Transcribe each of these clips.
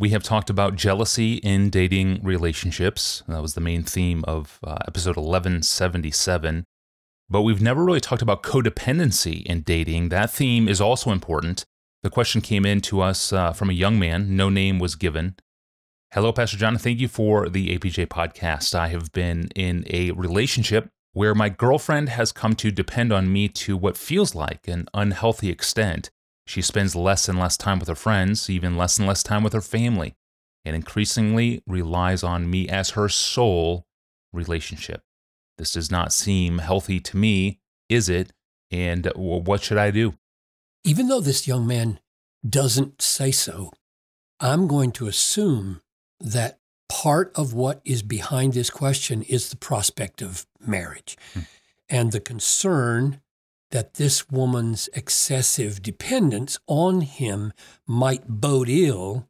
We have talked about jealousy in dating relationships. That was the main theme of uh, episode 1177. But we've never really talked about codependency in dating. That theme is also important. The question came in to us uh, from a young man. No name was given. Hello, Pastor John. Thank you for the APJ podcast. I have been in a relationship where my girlfriend has come to depend on me to what feels like an unhealthy extent. She spends less and less time with her friends, even less and less time with her family, and increasingly relies on me as her sole relationship. This does not seem healthy to me, is it? And what should I do? Even though this young man doesn't say so, I'm going to assume that part of what is behind this question is the prospect of marriage hmm. and the concern that this woman's excessive dependence on him might bode ill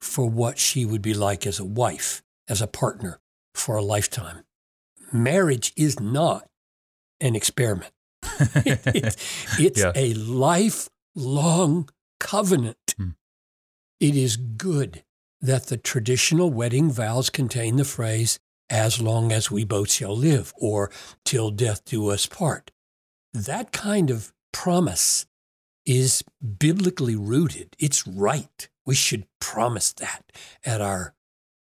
for what she would be like as a wife, as a partner for a lifetime. Marriage is not an experiment. it's, it's yeah. a lifelong covenant. Hmm. It is good that the traditional wedding vows contain the phrase, as long as we both shall live, or till death do us part. That kind of promise is biblically rooted. It's right. We should promise that at our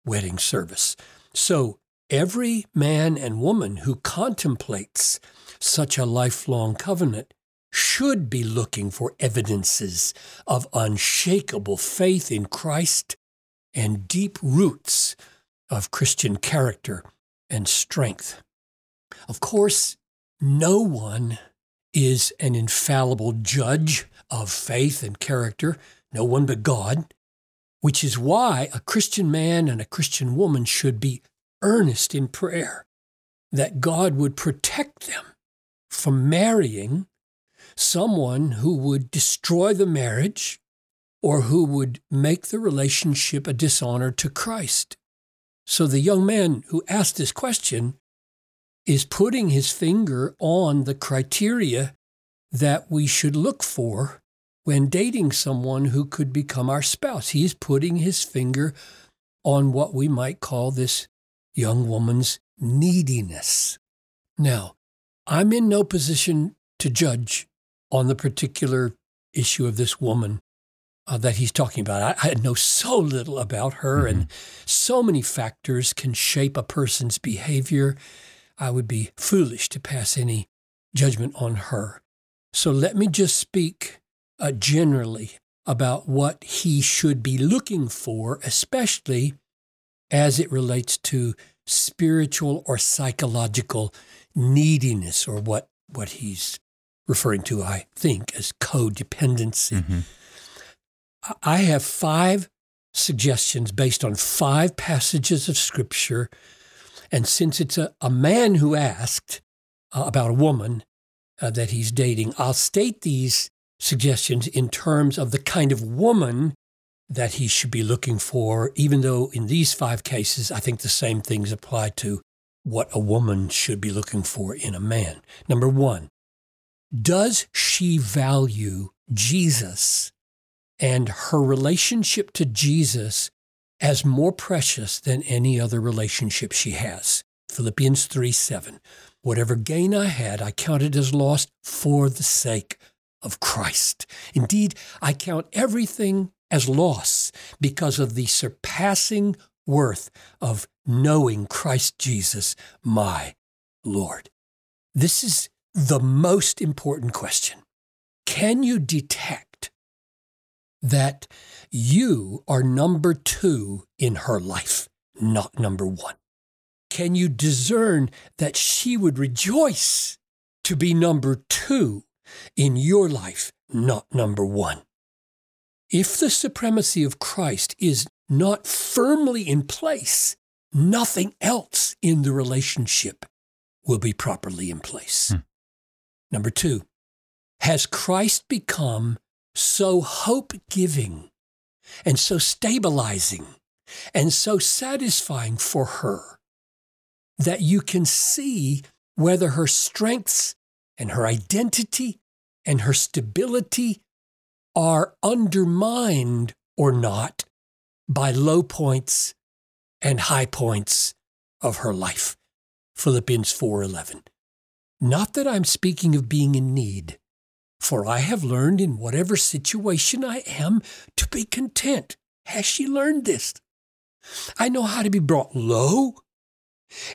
wedding service. So, every man and woman who contemplates such a lifelong covenant should be looking for evidences of unshakable faith in Christ and deep roots of Christian character and strength. Of course, no one is an infallible judge of faith and character, no one but God, which is why a Christian man and a Christian woman should be earnest in prayer that God would protect them from marrying someone who would destroy the marriage or who would make the relationship a dishonor to Christ. So the young man who asked this question is putting his finger on the criteria that we should look for when dating someone who could become our spouse. He's putting his finger on what we might call this young woman's neediness. Now, I'm in no position to judge on the particular issue of this woman uh, that he's talking about. I, I, know so little about her, mm-hmm. and so many factors can shape a person's behavior. I would be foolish to pass any judgment on her. So let me just speak uh, generally about what he should be looking for, especially as it relates to spiritual or psychological neediness, or what, what he's referring to, I think, as codependency. Mm-hmm. I have five suggestions based on five passages of Scripture. And since it's a, a man who asked uh, about a woman uh, that he's dating, I'll state these suggestions in terms of the kind of woman that he should be looking for, even though in these five cases, I think the same things apply to what a woman should be looking for in a man. Number one, does she value Jesus and her relationship to Jesus as more precious than any other relationship she has. Philippians 3 7. Whatever gain I had, I counted as lost for the sake of Christ. Indeed, I count everything as loss because of the surpassing worth of knowing Christ Jesus, my Lord. This is the most important question. Can you detect that you are number two in her life, not number one? Can you discern that she would rejoice to be number two in your life, not number one? If the supremacy of Christ is not firmly in place, nothing else in the relationship will be properly in place. Hmm. Number two, has Christ become so hope giving and so stabilizing and so satisfying for her that you can see whether her strengths and her identity and her stability are undermined or not by low points and high points of her life. Philippians 4:11. Not that I'm speaking of being in need, for I have learned in whatever situation I am to be content. Has she learned this? I know how to be brought low,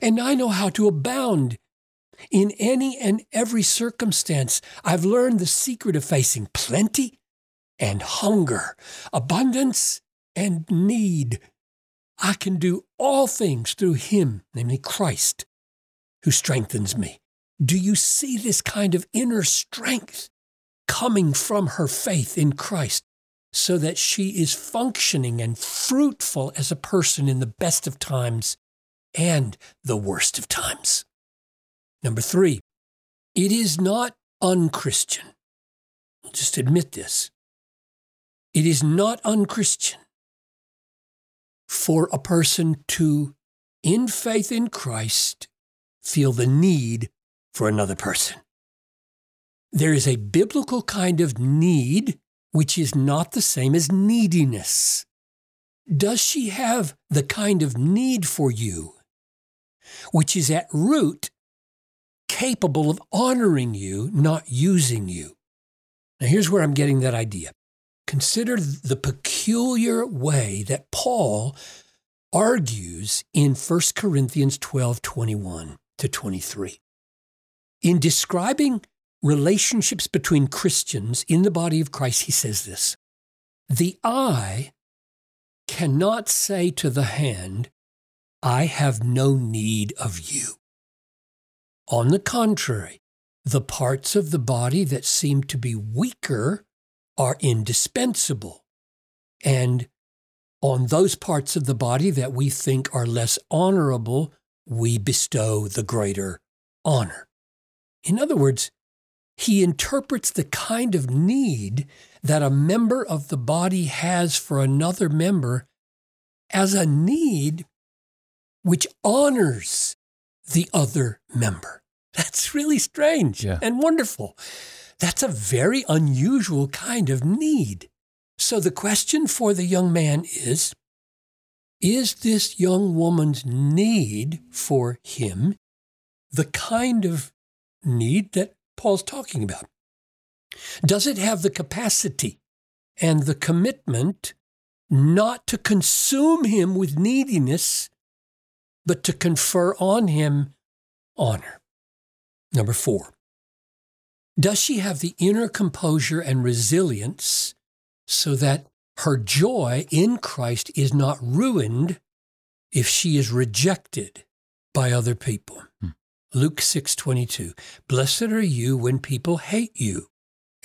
and I know how to abound in any and every circumstance. I've learned the secret of facing plenty and hunger, abundance and need. I can do all things through Him, namely Christ, who strengthens me. Do you see this kind of inner strength coming from her faith in Christ so that she is functioning and fruitful as a person in the best of times and the worst of times? Number three, it is not unchristian. I'll just admit this. It is not unchristian for a person to, in faith in Christ, feel the need for another person. There is a biblical kind of need which is not the same as neediness. Does she have the kind of need for you which is at root capable of honoring you, not using you? Now, here's where I'm getting that idea. Consider the peculiar way that Paul argues in 1 Corinthians 12 21 to 23. In describing relationships between Christians in the body of Christ, he says this The eye cannot say to the hand, I have no need of you. On the contrary, the parts of the body that seem to be weaker are indispensable. And on those parts of the body that we think are less honorable, we bestow the greater honor. In other words, he interprets the kind of need that a member of the body has for another member as a need which honors the other member. That's really strange yeah. and wonderful. That's a very unusual kind of need. So the question for the young man is Is this young woman's need for him the kind of need that Paul's talking about? Does it have the capacity and the commitment not to consume him with neediness, but to confer on him honor? Number four, does she have the inner composure and resilience so that her joy in Christ is not ruined if she is rejected by other people? Luke 6:22 Blessed are you when people hate you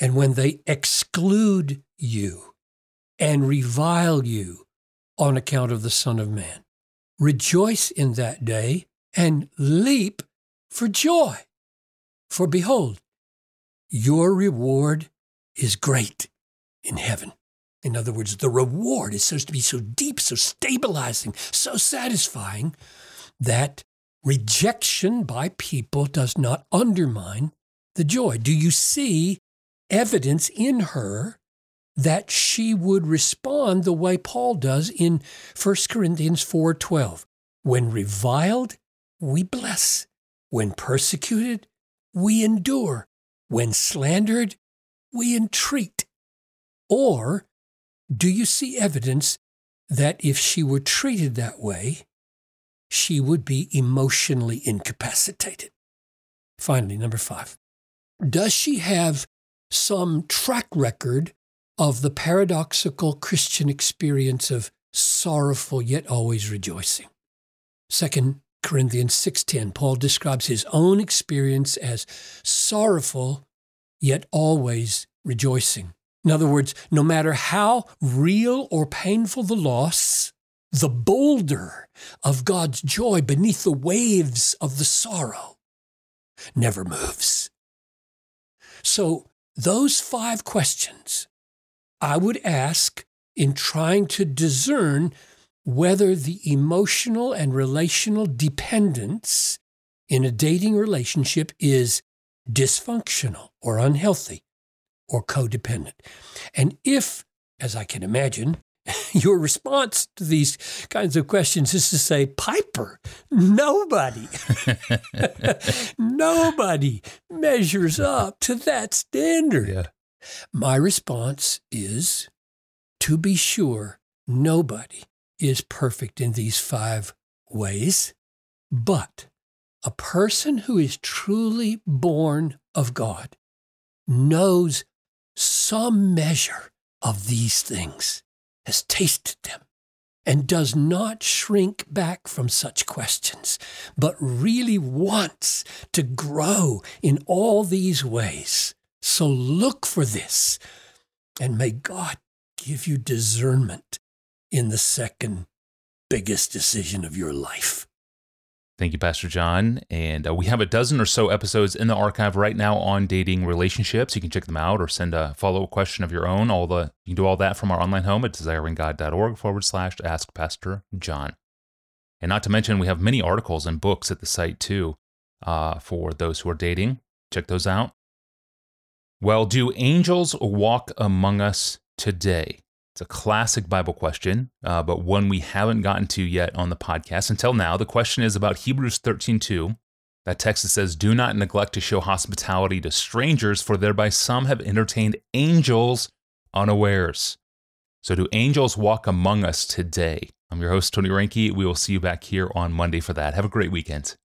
and when they exclude you and revile you on account of the Son of Man. Rejoice in that day and leap for joy. For behold, your reward is great in heaven. In other words, the reward is supposed to be so deep, so stabilizing, so satisfying that rejection by people does not undermine the joy. Do you see evidence in her that she would respond the way Paul does in 1 Corinthians 4:12? When reviled, we bless. When persecuted, we endure. When slandered, we entreat. Or do you see evidence that if she were treated that way, she would be emotionally incapacitated? Finally, number five, does she have some track record of the paradoxical Christian experience of sorrowful yet always rejoicing? Second Corinthians 6:10, Paul describes his own experience as sorrowful yet always rejoicing. In other words, no matter how real or painful the loss, the boulder of God's joy beneath the waves of the sorrow never moves. So, those five questions I would ask in trying to discern whether the emotional and relational dependence in a dating relationship is dysfunctional or unhealthy or codependent. And if, as I can imagine, your response to these kinds of questions is to say, Piper, nobody, nobody measures up to that standard. Yeah. My response is to be sure, nobody is perfect in these five ways, but a person who is truly born of God knows some measure of these things, has tasted them, and does not shrink back from such questions, but really wants to grow in all these ways. So look for this, and may God give you discernment in the second biggest decision of your life. Thank you, Pastor John. And uh, we have a dozen or so episodes in the archive right now on dating relationships. You can check them out or send a follow up question of your own. All the you can do all that from our online home at desiringgod.org forward slash ask Pastor John. And not to mention, we have many articles and books at the site too uh, for those who are dating. Check those out. Well, do angels walk among us today? It's a classic Bible question, uh, but one we haven't gotten to yet on the podcast until now. The question is about Hebrews 13:2. That text that says, "Do not neglect to show hospitality to strangers, for thereby some have entertained angels unawares." So, do angels walk among us today? I'm your host Tony Reinke. We will see you back here on Monday for that. Have a great weekend.